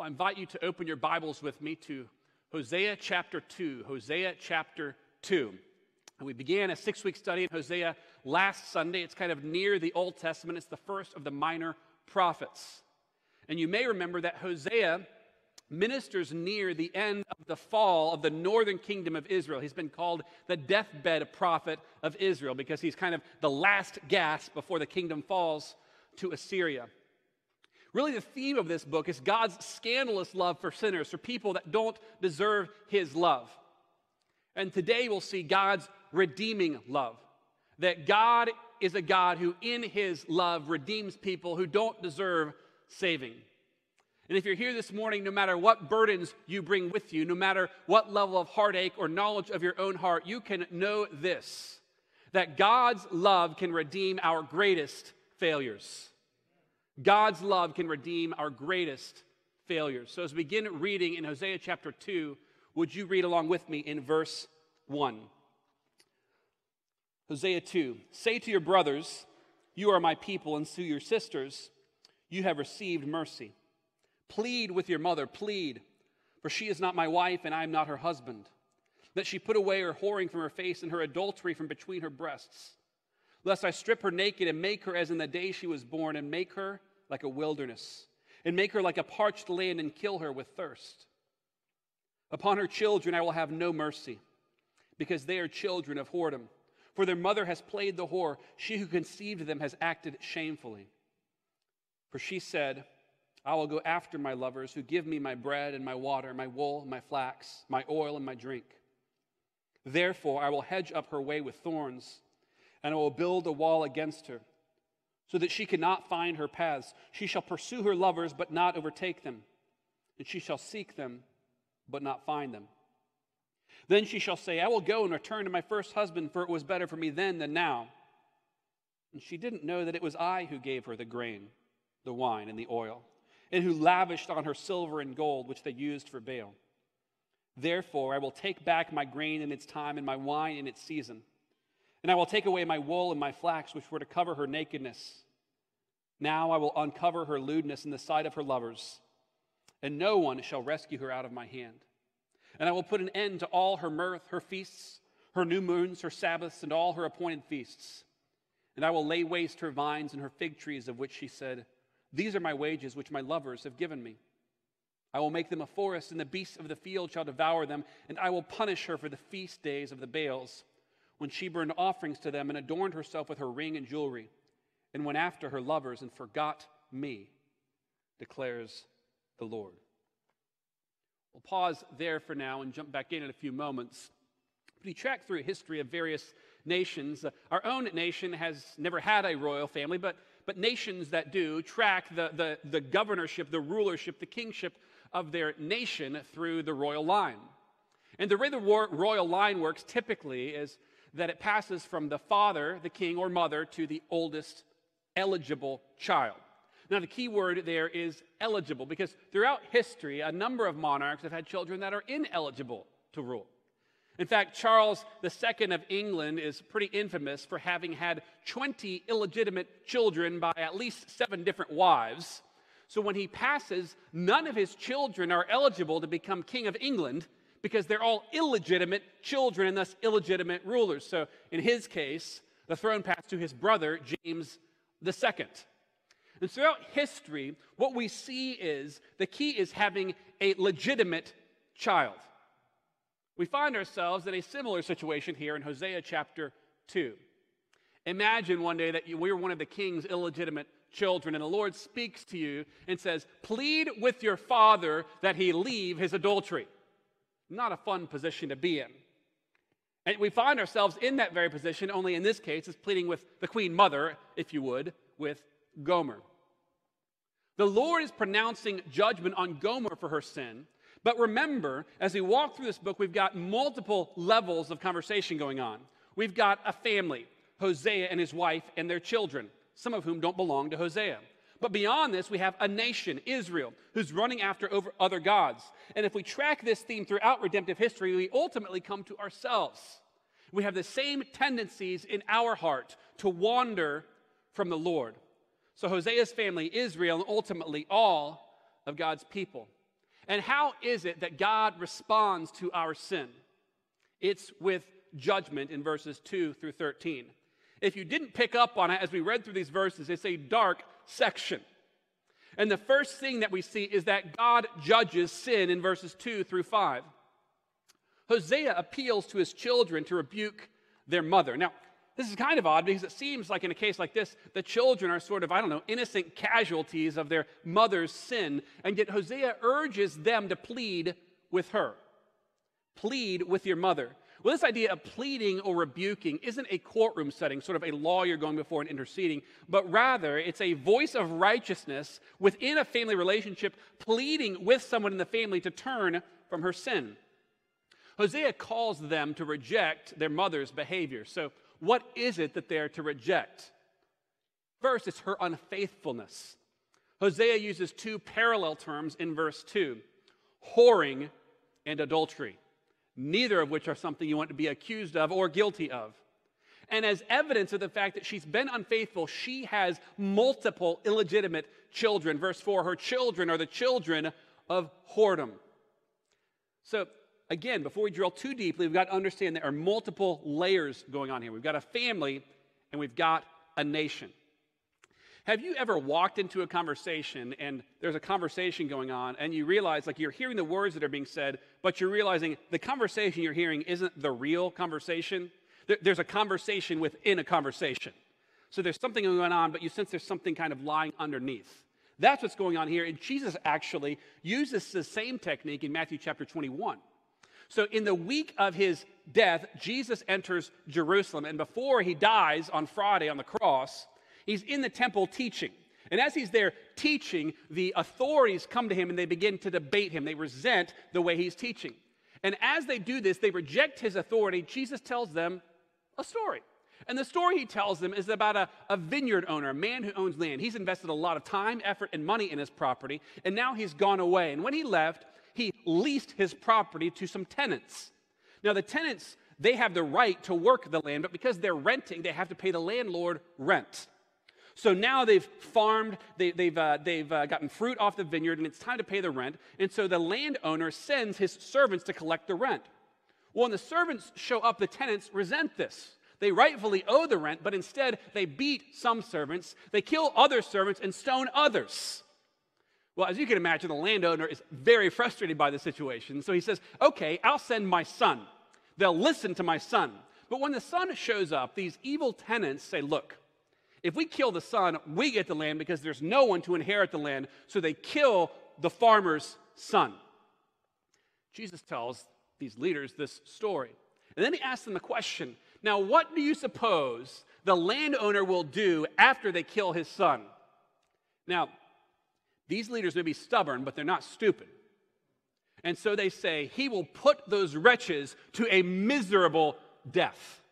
Well, I invite you to open your Bibles with me to Hosea chapter 2. Hosea chapter 2. And we began a six week study in Hosea last Sunday. It's kind of near the Old Testament, it's the first of the minor prophets. And you may remember that Hosea ministers near the end of the fall of the northern kingdom of Israel. He's been called the deathbed prophet of Israel because he's kind of the last gasp before the kingdom falls to Assyria. Really, the theme of this book is God's scandalous love for sinners, for people that don't deserve his love. And today we'll see God's redeeming love. That God is a God who, in his love, redeems people who don't deserve saving. And if you're here this morning, no matter what burdens you bring with you, no matter what level of heartache or knowledge of your own heart, you can know this that God's love can redeem our greatest failures. God's love can redeem our greatest failures. So as we begin reading in Hosea chapter 2, would you read along with me in verse 1? Hosea 2 Say to your brothers, You are my people, and to your sisters, You have received mercy. Plead with your mother, plead, for she is not my wife, and I am not her husband. That she put away her whoring from her face and her adultery from between her breasts. Lest I strip her naked and make her as in the day she was born, and make her like a wilderness, and make her like a parched land, and kill her with thirst. Upon her children I will have no mercy, because they are children of whoredom. For their mother has played the whore, she who conceived them has acted shamefully. For she said, I will go after my lovers who give me my bread and my water, my wool, my flax, my oil, and my drink. Therefore, I will hedge up her way with thorns, and I will build a wall against her, so that she cannot find her paths. She shall pursue her lovers, but not overtake them, and she shall seek them, but not find them. Then she shall say, I will go and return to my first husband, for it was better for me then than now. And she didn't know that it was I who gave her the grain, the wine, and the oil and who lavished on her silver and gold, which they used for Baal. Therefore, I will take back my grain in its time and my wine in its season. And I will take away my wool and my flax, which were to cover her nakedness. Now I will uncover her lewdness in the sight of her lovers, and no one shall rescue her out of my hand. And I will put an end to all her mirth, her feasts, her new moons, her Sabbaths, and all her appointed feasts. And I will lay waste her vines and her fig trees, of which she said, these are my wages which my lovers have given me. I will make them a forest, and the beasts of the field shall devour them, and I will punish her for the feast days of the Baals, when she burned offerings to them and adorned herself with her ring and jewelry, and went after her lovers and forgot me, declares the Lord. We'll pause there for now and jump back in in a few moments. But we track through history of various nations. Uh, our own nation has never had a royal family, but but nations that do track the, the, the governorship, the rulership, the kingship of their nation through the royal line. And the way the royal line works typically is that it passes from the father, the king or mother, to the oldest eligible child. Now, the key word there is eligible because throughout history, a number of monarchs have had children that are ineligible to rule. In fact, Charles II of England is pretty infamous for having had 20 illegitimate children by at least seven different wives. So when he passes, none of his children are eligible to become King of England because they're all illegitimate children and thus illegitimate rulers. So in his case, the throne passed to his brother, James II. And throughout history, what we see is the key is having a legitimate child. We find ourselves in a similar situation here in Hosea chapter 2. Imagine one day that you, we were one of the king's illegitimate children, and the Lord speaks to you and says, Plead with your father that he leave his adultery. Not a fun position to be in. And we find ourselves in that very position, only in this case, it's pleading with the queen mother, if you would, with Gomer. The Lord is pronouncing judgment on Gomer for her sin, but remember, as we walk through this book, we've got multiple levels of conversation going on. We've got a family, Hosea and his wife and their children, some of whom don't belong to Hosea. But beyond this, we have a nation, Israel, who's running after over other gods. And if we track this theme throughout redemptive history, we ultimately come to ourselves. We have the same tendencies in our heart to wander from the Lord. So Hosea's family, Israel, and ultimately all of God's people. And how is it that God responds to our sin? It's with judgment in verses 2 through 13. If you didn't pick up on it as we read through these verses, it's a dark section. And the first thing that we see is that God judges sin in verses 2 through 5. Hosea appeals to his children to rebuke their mother. Now, this is kind of odd because it seems like in a case like this, the children are sort of, I don't know, innocent casualties of their mother's sin, and yet Hosea urges them to plead with her. Plead with your mother. Well, this idea of pleading or rebuking isn't a courtroom setting, sort of a lawyer going before and interceding, but rather it's a voice of righteousness within a family relationship, pleading with someone in the family to turn from her sin. Hosea calls them to reject their mother's behavior. So, what is it that they're to reject? First, it's her unfaithfulness. Hosea uses two parallel terms in verse 2 whoring and adultery neither of which are something you want to be accused of or guilty of. And as evidence of the fact that she's been unfaithful, she has multiple illegitimate children. Verse 4 her children are the children of whoredom. So, again, before we drill too deeply, we've got to understand there are multiple layers going on here. We've got a family and we've got a nation. Have you ever walked into a conversation and there's a conversation going on and you realize, like, you're hearing the words that are being said, but you're realizing the conversation you're hearing isn't the real conversation? There's a conversation within a conversation. So there's something going on, but you sense there's something kind of lying underneath. That's what's going on here. And Jesus actually uses the same technique in Matthew chapter 21. So, in the week of his death, Jesus enters Jerusalem. And before he dies on Friday on the cross, He's in the temple teaching. And as he's there teaching, the authorities come to him and they begin to debate him. They resent the way he's teaching. And as they do this, they reject his authority. Jesus tells them a story. And the story he tells them is about a, a, vineyard owner, a man who owns land. He's invested a lot of time, effort, and money in his property, and now he's gone away. And when he left, he leased his property to some tenants. Now, the tenants, they have the right to work the land, but because they're renting, they have to pay the landlord rent. So now they've farmed, they, have they've, uh, they've uh, gotten fruit off the vineyard, and it's time to pay the rent. And so the landowner sends his servants to collect the rent. Well, when the servants show up, the tenants resent this. They rightfully owe the rent, but instead they beat some servants, they kill other servants, and stone others. Well, as you can imagine, the landowner is very frustrated by the situation. So he says, Okay, I'll send my son. They'll listen to my son. But when the son shows up, these evil tenants say, Look, if we kill the son, we get the land because there's no one to inherit the land. So they kill the farmer's son. Jesus tells these leaders this story. And then he asks them a question Now, what do you suppose the landowner will do after they kill his son? Now, these leaders may be stubborn, but they're not stupid. And so they say, He will put those wretches to a miserable death.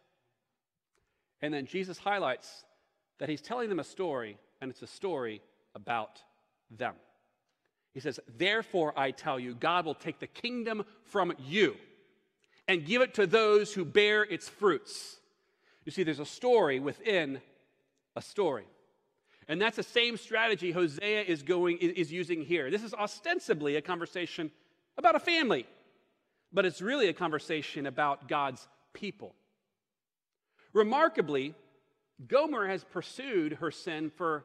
And then Jesus highlights that he's telling them a story, and it's a story about them. He says, Therefore, I tell you, God will take the kingdom from you and give it to those who bear its fruits. You see, there's a story within a story. And that's the same strategy Hosea is going is using here. This is ostensibly a conversation about a family, but it's really a conversation about God's people. Remarkably, Gomer has pursued her sin for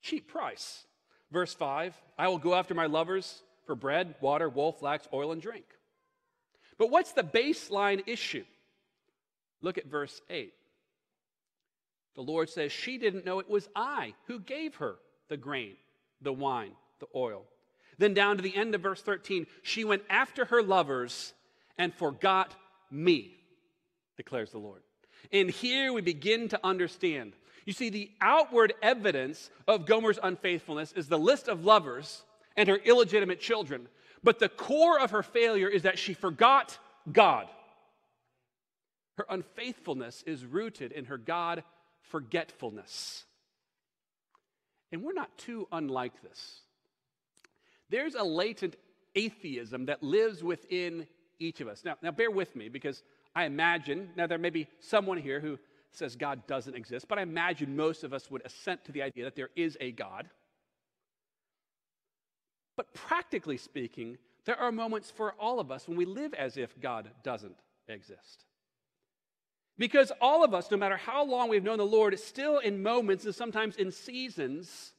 cheap price. Verse 5 I will go after my lovers for bread, water, wool, flax, oil, and drink. But what's the baseline issue? Look at verse 8. The Lord says, She didn't know it was I who gave her the grain, the wine, the oil. Then down to the end of verse 13, she went after her lovers and forgot me, declares the Lord. And here we begin to understand. You see, the outward evidence of Gomer's unfaithfulness is the list of lovers and her illegitimate children. But the core of her failure is that she forgot God. Her unfaithfulness is rooted in her God forgetfulness. And we're not too unlike this. There's a latent atheism that lives within each of us. Now, now bear with me because I imagine, now there may be someone here who says God doesn't exist, but I imagine most of us would assent to the idea that there is a God. But practically speaking, there are moments for all of us when we live as if God doesn't exist. Because all of us, no matter how long we've known the Lord, still in moments and sometimes in seasons,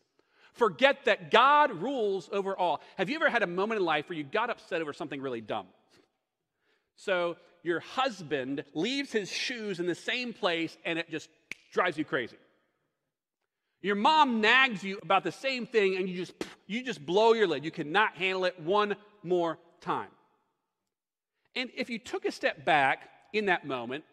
forget that God rules over all. Have you ever had a moment in life where you got upset over something really dumb? So your husband leaves his shoes in the same place and it just drives you crazy. Your mom nags you about the same thing and you just you just blow your lid. You cannot handle it one more time. And if you took a step back in that moment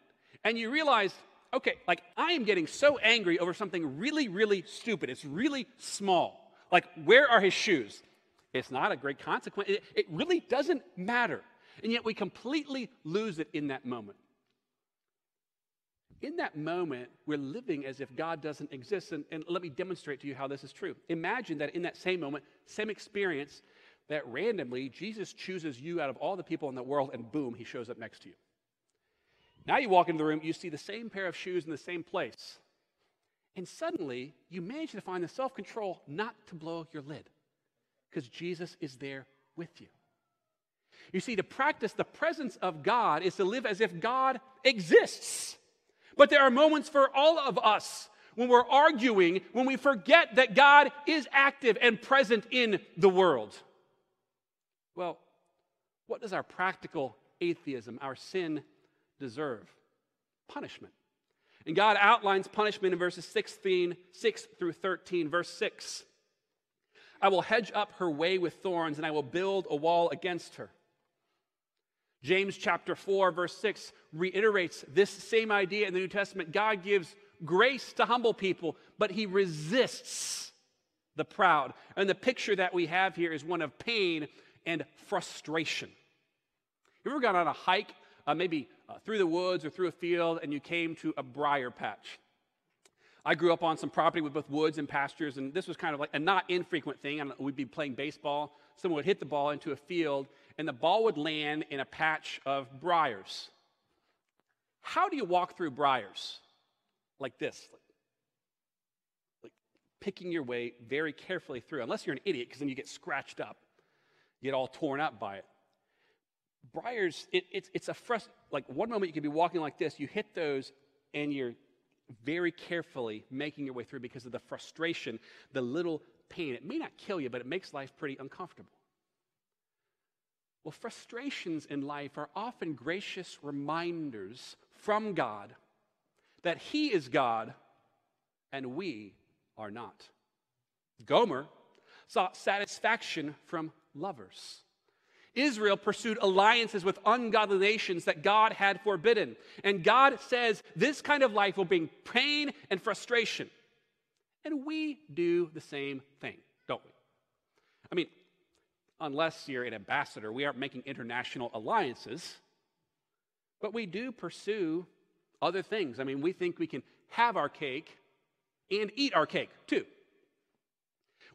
and you realized, okay, like I am getting so angry over something really, really stupid. It's really small. Like, where are his shoes? It's not a great consequence. It, it really doesn't matter. And yet we completely lose it in that moment. In that moment, we're living as if God doesn't exist. And, and let me demonstrate to you how this is true. Imagine that in that same moment, same experience, that randomly Jesus chooses you out of all the people in the world, and boom, he shows up next to you. Now you walk into the room, you see the same pair of shoes in the same place. And suddenly, you manage to find the self control not to blow your lid because Jesus is there with you. You see, to practice the presence of God is to live as if God exists. But there are moments for all of us when we're arguing, when we forget that God is active and present in the world. Well, what does our practical atheism, our sin, deserve? Punishment. And God outlines punishment in verses 16, 6 through 13. Verse 6 I will hedge up her way with thorns, and I will build a wall against her. James chapter 4, verse 6 reiterates this same idea in the New Testament. God gives grace to humble people, but he resists the proud. And the picture that we have here is one of pain and frustration. You ever gone on a hike, uh, maybe uh, through the woods or through a field, and you came to a briar patch? I grew up on some property with both woods and pastures, and this was kind of like a not infrequent thing. And we'd be playing baseball. Someone would hit the ball into a field, and the ball would land in a patch of briars. How do you walk through briars? Like this, like, like picking your way very carefully through, unless you're an idiot, because then you get scratched up, you get all torn up by it. Briars, it, it's, it's a frust- like one moment you could be walking like this, you hit those, and you're very carefully making your way through because of the frustration, the little pain. It may not kill you, but it makes life pretty uncomfortable. Well, frustrations in life are often gracious reminders from God that He is God and we are not. Gomer sought satisfaction from lovers. Israel pursued alliances with ungodly nations that God had forbidden. And God says this kind of life will bring pain and frustration. And we do the same thing, don't we? I mean, unless you're an ambassador, we aren't making international alliances, but we do pursue other things. I mean, we think we can have our cake and eat our cake too.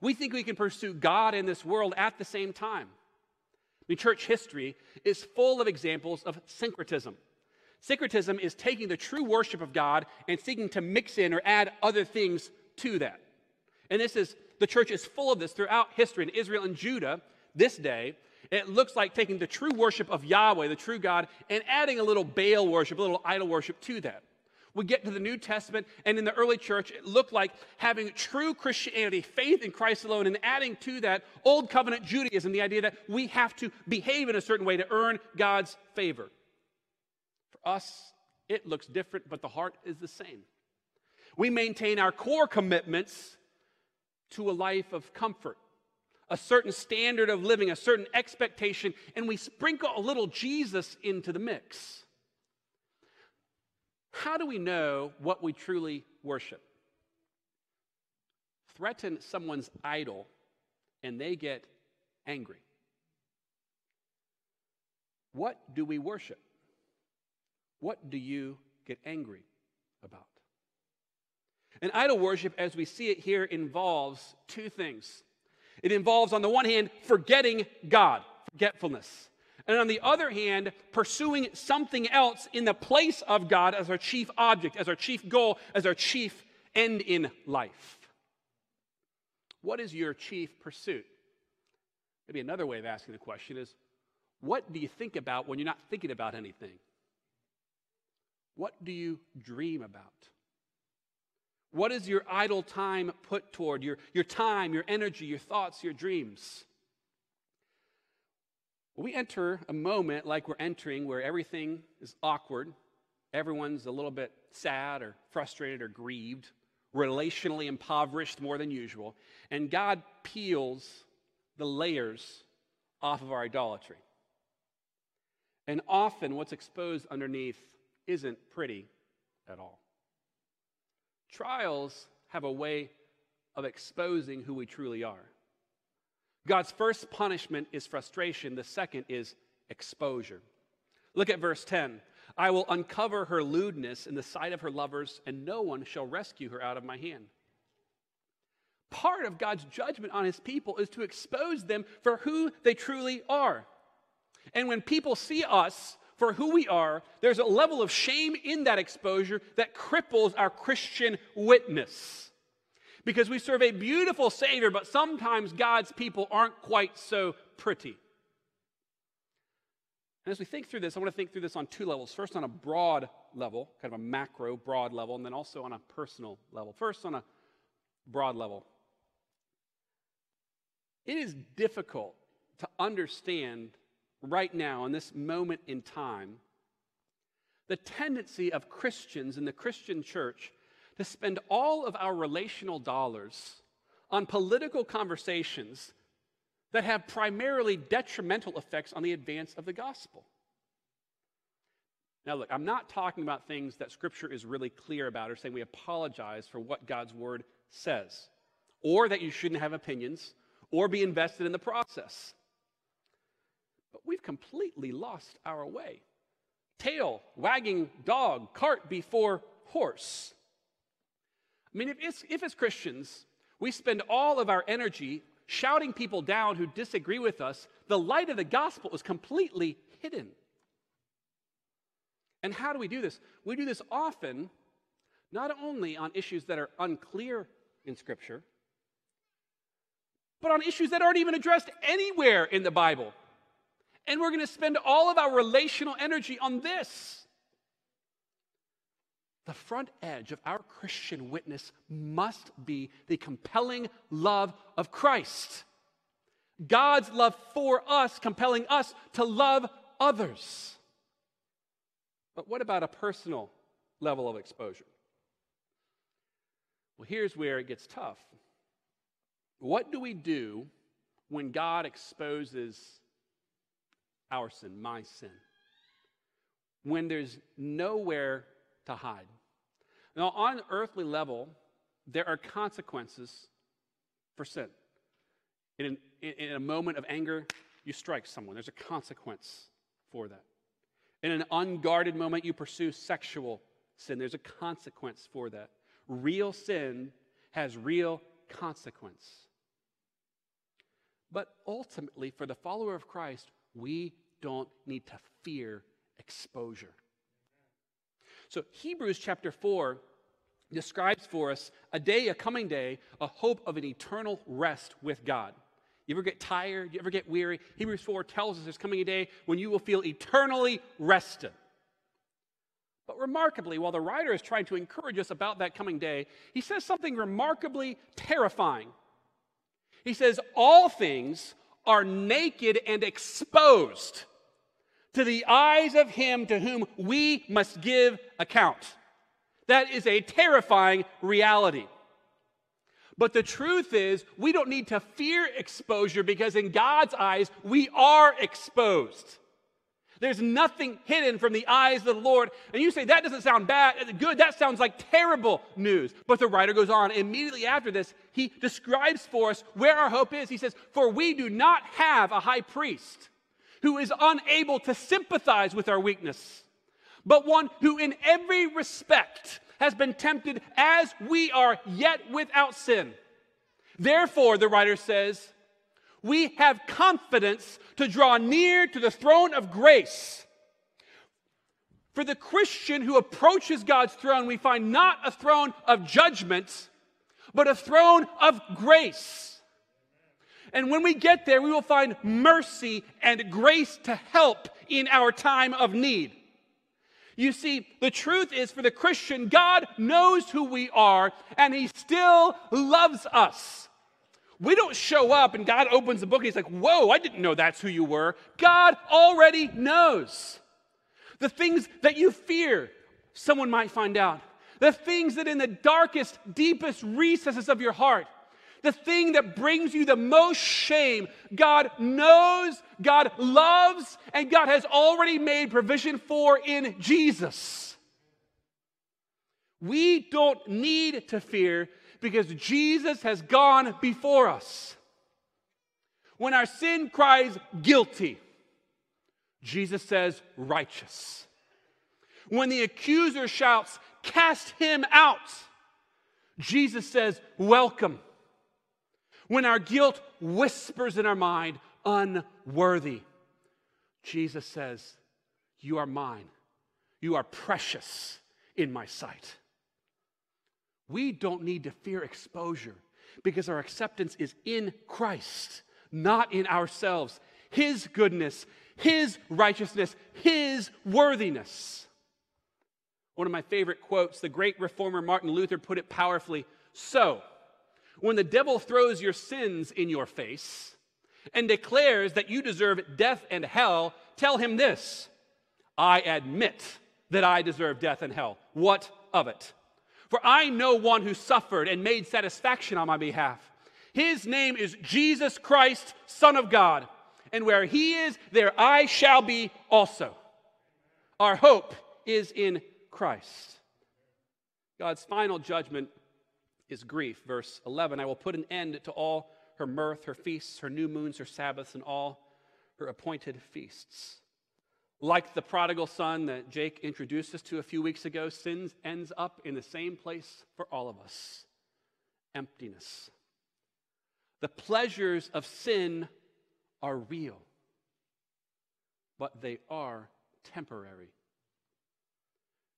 We think we can pursue God in this world at the same time. I mean, church history is full of examples of syncretism. Syncretism is taking the true worship of God and seeking to mix in or add other things to that. And this is, the church is full of this throughout history. In Israel and Judah, this day, it looks like taking the true worship of Yahweh, the true God, and adding a little Baal worship, a little idol worship to that. We get to the New Testament, and in the early church, it looked like having true Christianity, faith in Christ alone, and adding to that Old Covenant Judaism, the idea that we have to behave in a certain way to earn God's favor. For us, it looks different, but the heart is the same. We maintain our core commitments to a life of comfort, a certain standard of living, a certain expectation, and we sprinkle a little Jesus into the mix. How do we know what we truly worship? Threaten someone's idol and they get angry. What do we worship? What do you get angry about? And idol worship, as we see it here, involves two things. It involves, on the one hand, forgetting God, forgetfulness and on the other hand, pursuing something else in the place of God as our chief object, as our chief goal, as our chief end in life. What is your chief pursuit? Maybe another way of asking the question is what do you think about when you're not thinking about anything? What do you dream about? What is your idle time put toward? Your, your time, your energy, your thoughts, your dreams? We enter a moment like we're entering where everything is awkward. Everyone's a little bit sad or frustrated or grieved, relationally impoverished more than usual. And God peels the layers off of our idolatry. And often what's exposed underneath isn't pretty at all. Trials have a way of exposing who we truly are. God's first punishment is frustration, the second is exposure. Look at verse 10. I will uncover her lewdness in the sight of her lovers, and no one shall rescue her out of my hand. Part of God's judgment on his people is to expose them for who they truly are. And when people see us for who we are, there's a level of shame in that exposure that cripples our Christian witness. Because we serve a beautiful Savior, but sometimes God's people aren't quite so pretty. And as we think through this, I want to think through this on two levels. First, on a broad level, kind of a macro, broad level, and then also on a personal level. First, on a broad level. It is difficult to understand right now, in this moment in time, the tendency of Christians in the Christian church to spend all of our relational dollars on political conversations that have primarily detrimental effects on the advance of the gospel. Now, look, I'm not talking about things that Scripture is really clear about or saying we apologize for what God's Word says, or that you shouldn't have opinions or be invested in the process. But we've completely lost our way. Tail wagging dog, cart before horse. I mean, if, it's, if as Christians we spend all of our energy shouting people down who disagree with us, the light of the gospel is completely hidden. And how do we do this? We do this often, not only on issues that are unclear in Scripture, but on issues that aren't even addressed anywhere in the Bible. And we're going to spend all of our relational energy on this. The front edge of our Christian witness must be the compelling love of Christ. God's love for us, compelling us to love others. But what about a personal level of exposure? Well, here's where it gets tough. What do we do when God exposes our sin, my sin? When there's nowhere to hide. Now, on an earthly level, there are consequences for sin. In, an, in a moment of anger, you strike someone, there's a consequence for that. In an unguarded moment, you pursue sexual sin, there's a consequence for that. Real sin has real consequence. But ultimately, for the follower of Christ, we don't need to fear exposure. So, Hebrews chapter 4 describes for us a day, a coming day, a hope of an eternal rest with God. You ever get tired? You ever get weary? Hebrews 4 tells us there's coming a day when you will feel eternally rested. But remarkably, while the writer is trying to encourage us about that coming day, he says something remarkably terrifying. He says, All things are naked and exposed to the eyes of him to whom we must give account. That is a terrifying reality. But the truth is, we don't need to fear exposure because in God's eyes, we are exposed. There's nothing hidden from the eyes of the Lord. And you say, that doesn't sound bad, good, that sounds like terrible news. But the writer goes on. Immediately after this, he describes for us where our hope is. He says, For we do not have a high priest who is unable to sympathize with our weakness, but one who in every respect has been tempted as we are, yet without sin. Therefore, the writer says, we have confidence to draw near to the throne of grace. For the Christian who approaches God's throne, we find not a throne of judgment, but a throne of grace. And when we get there, we will find mercy and grace to help in our time of need. You see, the truth is for the Christian, God knows who we are and He still loves us. We don't show up and God opens the book and He's like, Whoa, I didn't know that's who you were. God already knows. The things that you fear, someone might find out. The things that in the darkest, deepest recesses of your heart, the thing that brings you the most shame, God knows, God loves, and God has already made provision for in Jesus. We don't need to fear because Jesus has gone before us. When our sin cries guilty, Jesus says righteous. When the accuser shouts, cast him out, Jesus says welcome when our guilt whispers in our mind, unworthy, Jesus says, You are mine. You are precious in my sight. We don't need to fear exposure because our acceptance is in Christ, not in ourselves. His goodness, His righteousness, His worthiness. One of my favorite quotes, the great reformer Martin Luther put it powerfully so, when the devil throws your sins in your face and declares that you deserve death and hell, tell him this I admit that I deserve death and hell. What of it? For I know one who suffered and made satisfaction on my behalf. His name is Jesus Christ, Son of God. And where he is, there I shall be also. Our hope is in Christ. God's final judgment is grief. Verse 11 I will put an end to all her mirth, her feasts, her new moons, her Sabbaths, and all her appointed feasts. Like the prodigal son that Jake introduced us to a few weeks ago, sin ends up in the same place for all of us emptiness. The pleasures of sin are real, but they are temporary.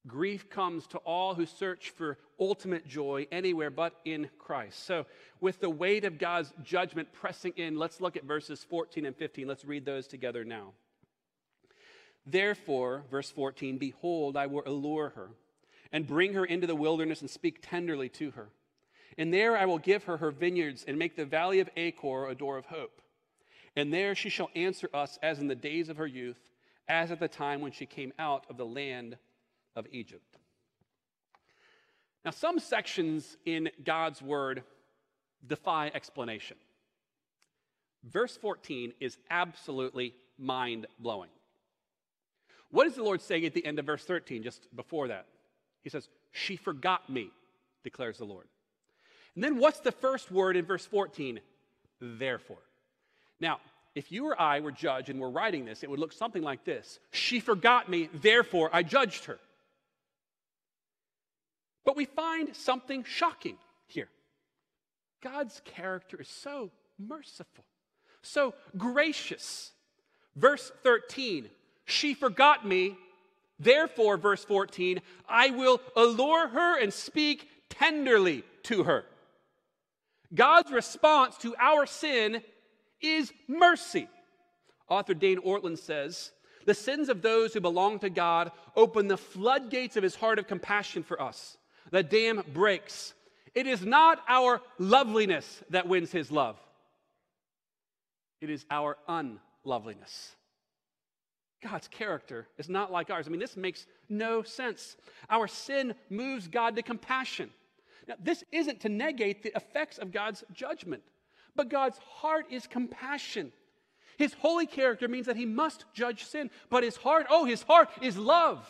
Grief comes to all who search for ultimate joy anywhere but in Christ. So, with the weight of God's judgment pressing in, let's look at verses 14 and 15. Let's read those together now. Therefore, verse 14, behold, I will allure her and bring her into the wilderness and speak tenderly to her. And there I will give her her vineyards and make the valley of Achor a door of hope. And there she shall answer us as in the days of her youth, as at the time when she came out of the land of Egypt. Now, some sections in God's word defy explanation. Verse 14 is absolutely mind blowing. What is the Lord saying at the end of verse 13, just before that? He says, She forgot me, declares the Lord. And then what's the first word in verse 14? Therefore. Now, if you or I were judged and were writing this, it would look something like this She forgot me, therefore I judged her. But we find something shocking here. God's character is so merciful, so gracious. Verse 13, she forgot me. Therefore, verse 14, I will allure her and speak tenderly to her. God's response to our sin is mercy. Author Dane Ortlund says, The sins of those who belong to God open the floodgates of his heart of compassion for us the dam breaks. It is not our loveliness that wins his love, it is our unloveliness. God's character is not like ours. I mean, this makes no sense. Our sin moves God to compassion. Now, this isn't to negate the effects of God's judgment, but God's heart is compassion. His holy character means that he must judge sin, but his heart, oh, his heart is love.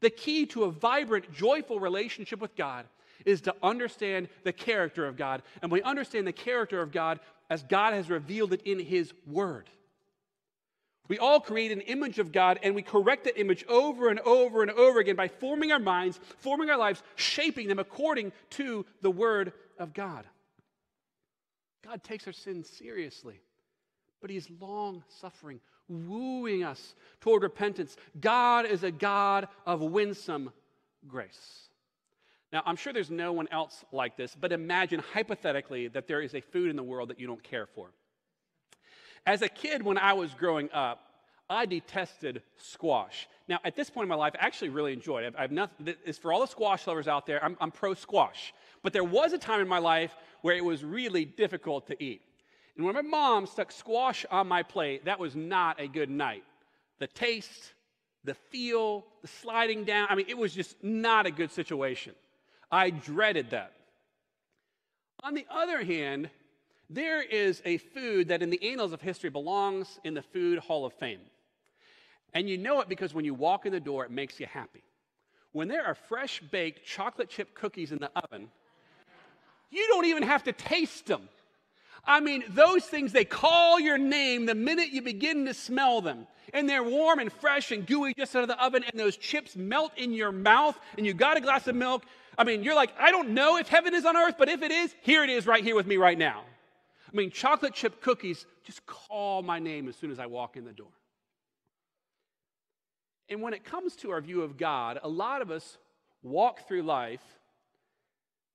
The key to a vibrant, joyful relationship with God is to understand the character of God. And we understand the character of God as God has revealed it in His Word. We all create an image of God and we correct that image over and over and over again by forming our minds, forming our lives, shaping them according to the Word of God. God takes our sins seriously, but He is long suffering, wooing us toward repentance. God is a God of winsome grace. Now, I'm sure there's no one else like this, but imagine hypothetically that there is a food in the world that you don't care for. As a kid, when I was growing up, I detested squash. Now, at this point in my life, I actually really enjoyed it. I've nothing, it's for all the squash lovers out there, I'm, I'm pro squash. But there was a time in my life where it was really difficult to eat. And when my mom stuck squash on my plate, that was not a good night. The taste, the feel, the sliding down, I mean, it was just not a good situation. I dreaded that. On the other hand, there is a food that in the annals of history belongs in the Food Hall of Fame. And you know it because when you walk in the door, it makes you happy. When there are fresh baked chocolate chip cookies in the oven, you don't even have to taste them. I mean, those things, they call your name the minute you begin to smell them. And they're warm and fresh and gooey just out of the oven, and those chips melt in your mouth, and you got a glass of milk. I mean, you're like, I don't know if heaven is on earth, but if it is, here it is right here with me right now. I mean, chocolate chip cookies just call my name as soon as I walk in the door. And when it comes to our view of God, a lot of us walk through life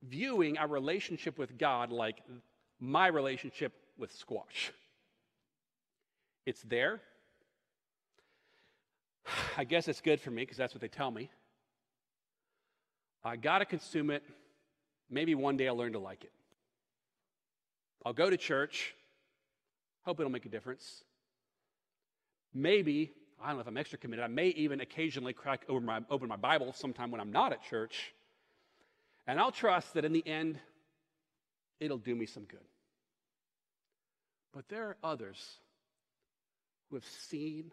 viewing our relationship with God like my relationship with squash. It's there. I guess it's good for me because that's what they tell me. I got to consume it. Maybe one day I'll learn to like it. I'll go to church. Hope it'll make a difference. Maybe, I don't know if I'm extra committed, I may even occasionally crack open my, open my Bible sometime when I'm not at church. And I'll trust that in the end, it'll do me some good. But there are others who have seen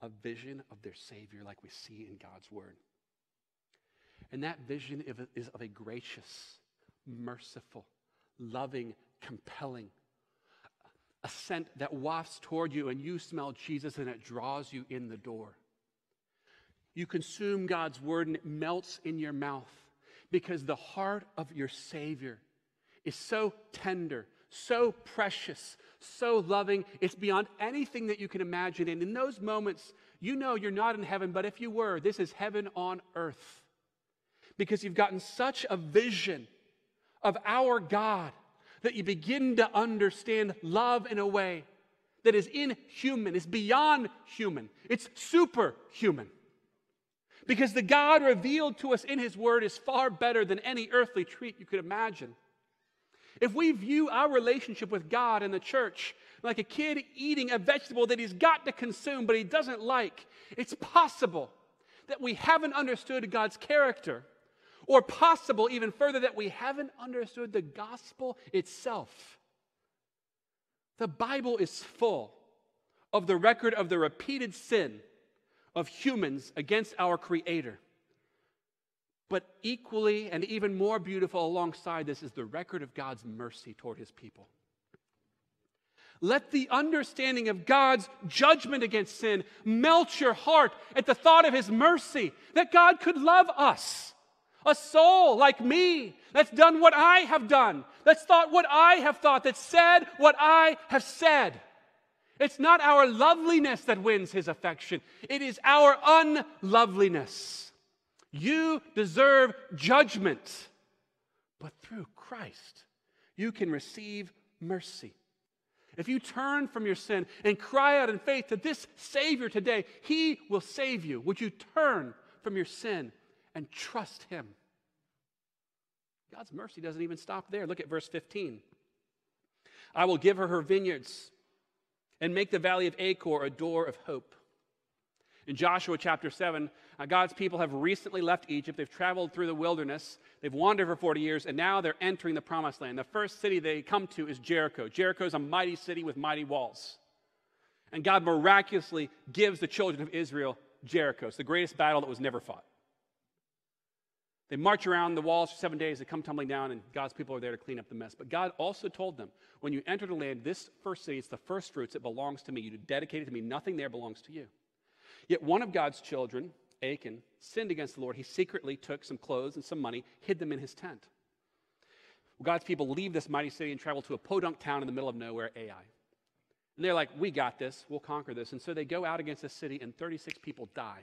a vision of their Savior like we see in God's Word. And that vision is of a gracious, merciful, loving, compelling, a scent that wafts toward you and you smell Jesus and it draws you in the door. You consume God's word and it melts in your mouth because the heart of your Savior is so tender, so precious, so loving. It's beyond anything that you can imagine. And in those moments, you know you're not in heaven, but if you were, this is heaven on earth because you've gotten such a vision of our God that you begin to understand love in a way that is inhuman, is beyond human, it's superhuman. Because the God revealed to us in His Word is far better than any earthly treat you could imagine. If we view our relationship with God and the church like a kid eating a vegetable that he's got to consume but he doesn't like, it's possible that we haven't understood God's character or possible, even further, that we haven't understood the gospel itself. The Bible is full of the record of the repeated sin of humans against our Creator. But equally and even more beautiful alongside this is the record of God's mercy toward His people. Let the understanding of God's judgment against sin melt your heart at the thought of His mercy, that God could love us a soul like me that's done what I have done, that's thought what I have thought, that's said what I have said. It's not our loveliness that wins his affection, it is our unloveliness. You deserve judgment, but through Christ, you can receive mercy. If you turn from your sin and cry out in faith to this Savior today, He will save you. Would you turn from your sin and trust Him. God's mercy doesn't even stop there. Look at verse 15. I will give her her vineyards and make the valley of Achor a door of hope. In Joshua chapter 7, uh, God's people have recently left Egypt. They've traveled through the wilderness. They've wandered for 40 years, and now they're entering the promised land. The first city they come to is Jericho. Jericho is a mighty city with mighty walls. And God miraculously gives the children of Israel Jericho. It's the greatest battle that was never fought. They march around the walls for seven days, they come tumbling down, and God's people are there to clean up the mess. But God also told them, when you enter the land, this first city, it's the first fruits, it belongs to me. You dedicate it to me, nothing there belongs to you. Yet one of God's children, Achan, sinned against the Lord. He secretly took some clothes and some money, hid them in his tent. God's people leave this mighty city and travel to a podunk town in the middle of nowhere, Ai. And they're like, We got this, we'll conquer this. And so they go out against the city, and 36 people die.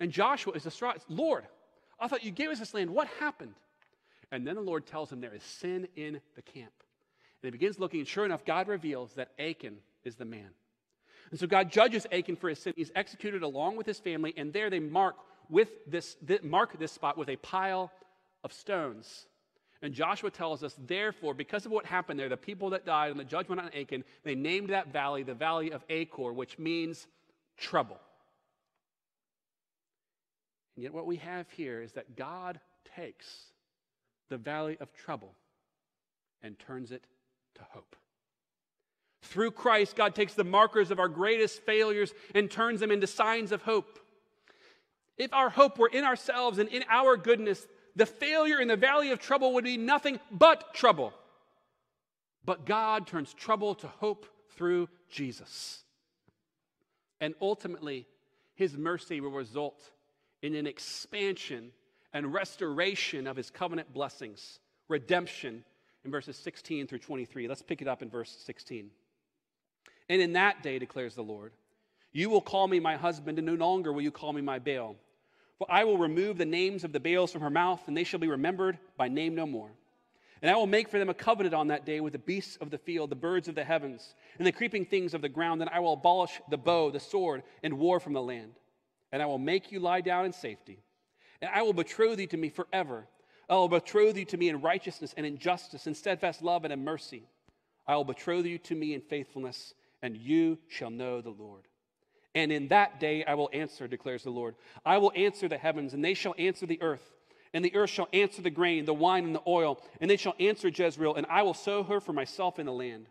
And Joshua is distraught. Lord, I thought you gave us this land. What happened? And then the Lord tells him there is sin in the camp. And he begins looking, and sure enough, God reveals that Achan is the man. And so God judges Achan for his sin. He's executed along with his family, and there they mark with this, mark this spot with a pile of stones. And Joshua tells us, therefore, because of what happened there, the people that died and the judgment on Achan, they named that valley the Valley of Achor, which means trouble. And yet, what we have here is that God takes the valley of trouble and turns it to hope. Through Christ, God takes the markers of our greatest failures and turns them into signs of hope. If our hope were in ourselves and in our goodness, the failure in the valley of trouble would be nothing but trouble. But God turns trouble to hope through Jesus. And ultimately, his mercy will result in an expansion and restoration of his covenant blessings, redemption in verses 16 through 23. Let's pick it up in verse 16. And in that day, declares the Lord, you will call me my husband, and no longer will you call me my Baal. For I will remove the names of the Baals from her mouth, and they shall be remembered by name no more. And I will make for them a covenant on that day with the beasts of the field, the birds of the heavens, and the creeping things of the ground. And I will abolish the bow, the sword, and war from the land. And I will make you lie down in safety. And I will betroth you to me forever. I will betroth you to me in righteousness and in justice, in steadfast love and in mercy. I will betroth you to me in faithfulness, and you shall know the Lord. And in that day I will answer, declares the Lord. I will answer the heavens, and they shall answer the earth. And the earth shall answer the grain, the wine, and the oil. And they shall answer Jezreel, and I will sow her for myself in the land.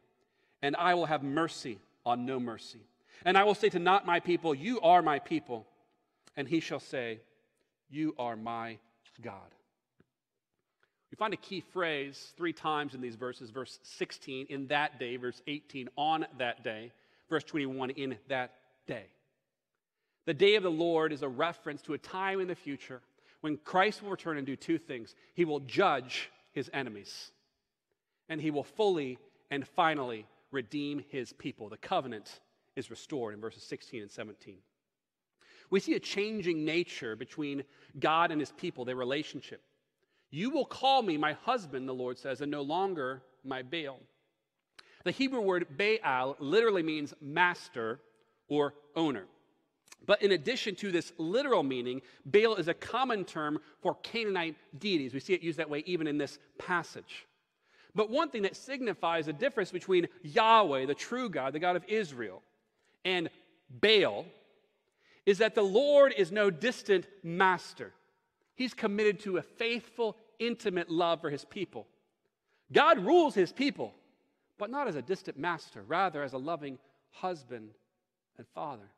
And I will have mercy on no mercy. And I will say to not my people, You are my people. And he shall say, You are my God. We find a key phrase three times in these verses verse 16, in that day, verse 18, on that day, verse 21, in that day. The day of the Lord is a reference to a time in the future when Christ will return and do two things. He will judge his enemies, and he will fully and finally redeem his people. The covenant is restored in verses 16 and 17. We see a changing nature between God and his people, their relationship. You will call me my husband, the Lord says, and no longer my Baal. The Hebrew word Baal literally means master or owner. But in addition to this literal meaning, Baal is a common term for Canaanite deities. We see it used that way even in this passage. But one thing that signifies the difference between Yahweh, the true God, the God of Israel, and Baal is that the Lord is no distant master. He's committed to a faithful, intimate love for his people. God rules his people, but not as a distant master, rather as a loving husband and Father.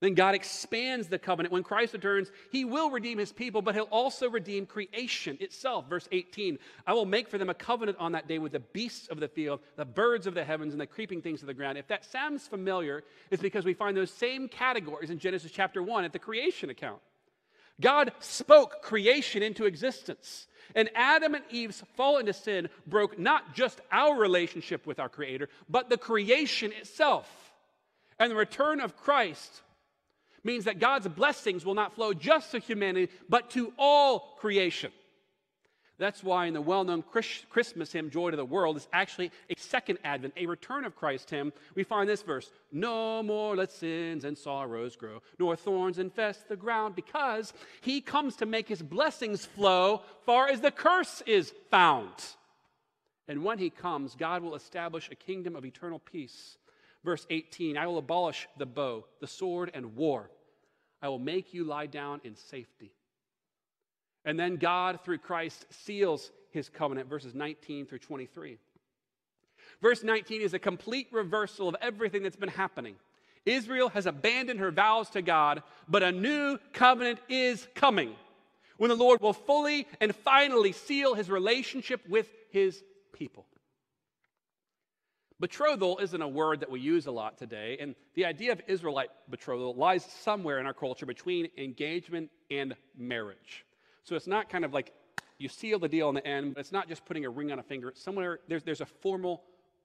Then God expands the covenant. When Christ returns, he will redeem his people, but he'll also redeem creation itself. Verse 18 I will make for them a covenant on that day with the beasts of the field, the birds of the heavens, and the creeping things of the ground. If that sounds familiar, it's because we find those same categories in Genesis chapter 1 at the creation account. God spoke creation into existence. And Adam and Eve's fall into sin broke not just our relationship with our Creator, but the creation itself. And the return of Christ means that God's blessings will not flow just to humanity, but to all creation. That's why in the well known Christmas hymn, Joy to the World, is actually a second advent, a return of Christ hymn. We find this verse No more let sins and sorrows grow, nor thorns infest the ground, because he comes to make his blessings flow far as the curse is found. And when he comes, God will establish a kingdom of eternal peace Verse 18 I will abolish the bow, the sword, and war. I will make you lie down in safety. And then God, through Christ, seals his covenant, verses 19 through 23. Verse 19 is a complete reversal of everything that's been happening. Israel has abandoned her vows to God, but a new covenant is coming when the Lord will fully and finally seal his relationship with his people. Betrothal isn't a word that we use a lot today, and the idea of Israelite betrothal lies somewhere in our culture between engagement and marriage. So it's not kind of like you seal the deal in the end, but it's not just putting a ring on a finger. It's somewhere there's, there's a formal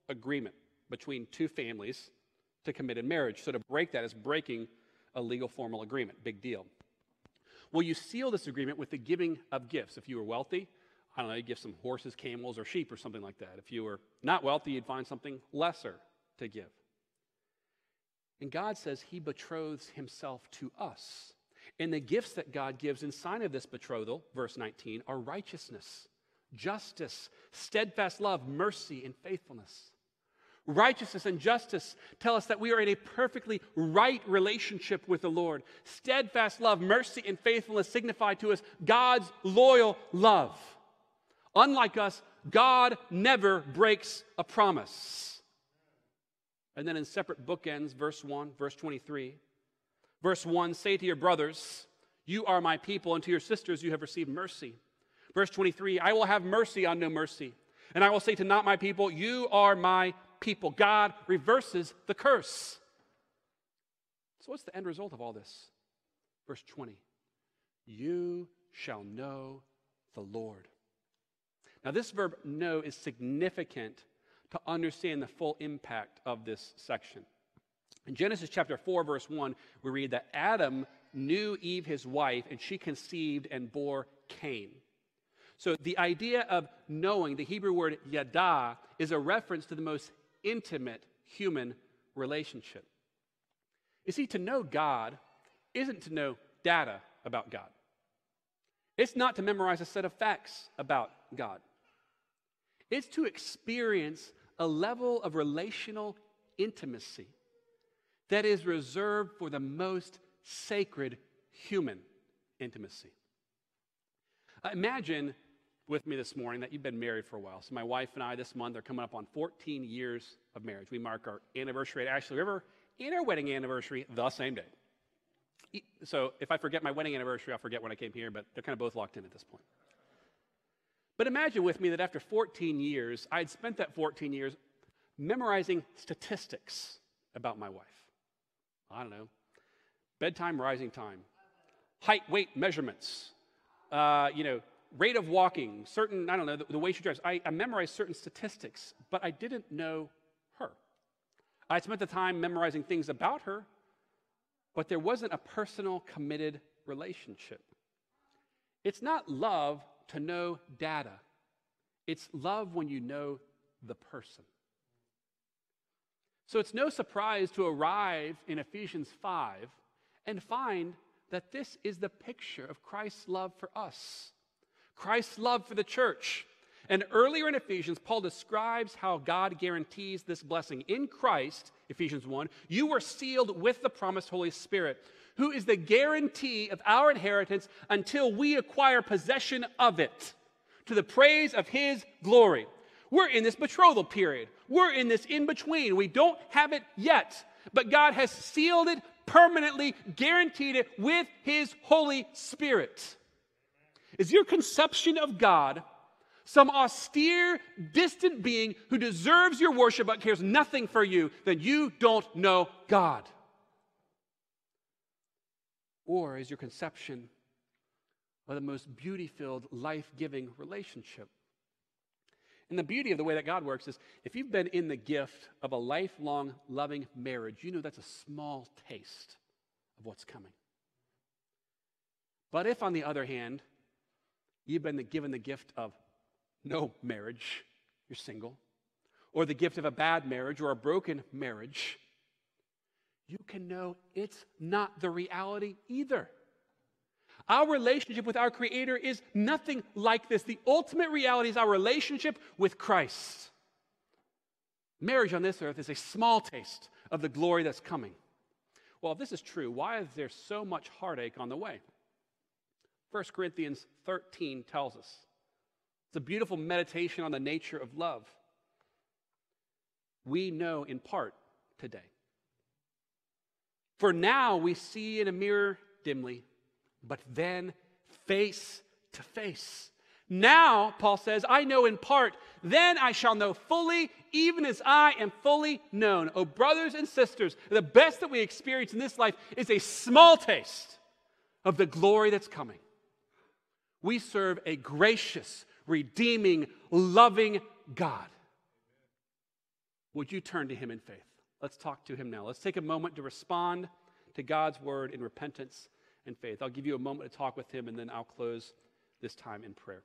agreement between two families to commit in marriage. So to break that is breaking a legal formal agreement. Big deal. Well, you seal this agreement with the giving of gifts. If you were wealthy, I don't know, you give some horses, camels, or sheep or something like that. If you were not wealthy, you'd find something lesser to give. And God says he betroths himself to us. And the gifts that God gives in sign of this betrothal, verse 19, are righteousness, justice, steadfast love, mercy, and faithfulness. Righteousness and justice tell us that we are in a perfectly right relationship with the Lord. Steadfast love, mercy, and faithfulness signify to us God's loyal love. Unlike us, God never breaks a promise. And then in separate bookends, verse 1, verse 23. Verse 1 Say to your brothers, You are my people, and to your sisters, you have received mercy. Verse 23 I will have mercy on no mercy. And I will say to not my people, You are my people. God reverses the curse. So, what's the end result of all this? Verse 20 You shall know the Lord. Now, this verb know is significant to understand the full impact of this section. In Genesis chapter 4, verse 1, we read that Adam knew Eve, his wife, and she conceived and bore Cain. So the idea of knowing, the Hebrew word yada, is a reference to the most intimate human relationship. You see, to know God isn't to know data about God. It's not to memorize a set of facts about God. It's to experience a level of relational intimacy that is reserved for the most sacred human intimacy. Uh, imagine with me this morning that you've been married for a while. So, my wife and I this month are coming up on 14 years of marriage. We mark our anniversary at Ashley River and our wedding anniversary the same day. So, if I forget my wedding anniversary, I'll forget when I came here, but they're kind of both locked in at this point. But imagine with me that after 14 years, I had spent that 14 years memorizing statistics about my wife. I don't know, bedtime, rising time, height, weight measurements, uh, you know, rate of walking, certain, I don't know, the, the way she drives. I, I memorized certain statistics, but I didn't know her. I spent the time memorizing things about her, but there wasn't a personal, committed relationship. It's not love to know data, it's love when you know the person. So it's no surprise to arrive in Ephesians 5 and find that this is the picture of Christ's love for us, Christ's love for the church. And earlier in Ephesians, Paul describes how God guarantees this blessing. In Christ, Ephesians 1, you were sealed with the promised Holy Spirit who is the guarantee of our inheritance until we acquire possession of it to the praise of his glory. We're in this betrothal period. We're in this in between. We don't have it yet, but God has sealed it permanently, guaranteed it with his Holy Spirit. Is your conception of God some austere, distant being who deserves your worship but cares nothing for you, then you don't know God. Or is your conception of the most beauty filled, life giving relationship? And the beauty of the way that God works is if you've been in the gift of a lifelong, loving marriage, you know that's a small taste of what's coming. But if, on the other hand, you've been given the gift of no marriage, you're single, or the gift of a bad marriage or a broken marriage, you can know it's not the reality either. Our relationship with our Creator is nothing like this. The ultimate reality is our relationship with Christ. Marriage on this earth is a small taste of the glory that's coming. Well, if this is true, why is there so much heartache on the way? 1 Corinthians 13 tells us. It's a beautiful meditation on the nature of love. We know in part today. For now we see in a mirror dimly, but then face to face. Now, Paul says, I know in part, then I shall know fully, even as I am fully known. Oh, brothers and sisters, the best that we experience in this life is a small taste of the glory that's coming. We serve a gracious, redeeming, loving God. Would you turn to him in faith? Let's talk to him now. Let's take a moment to respond to God's word in repentance and faith. I'll give you a moment to talk with him, and then I'll close this time in prayer.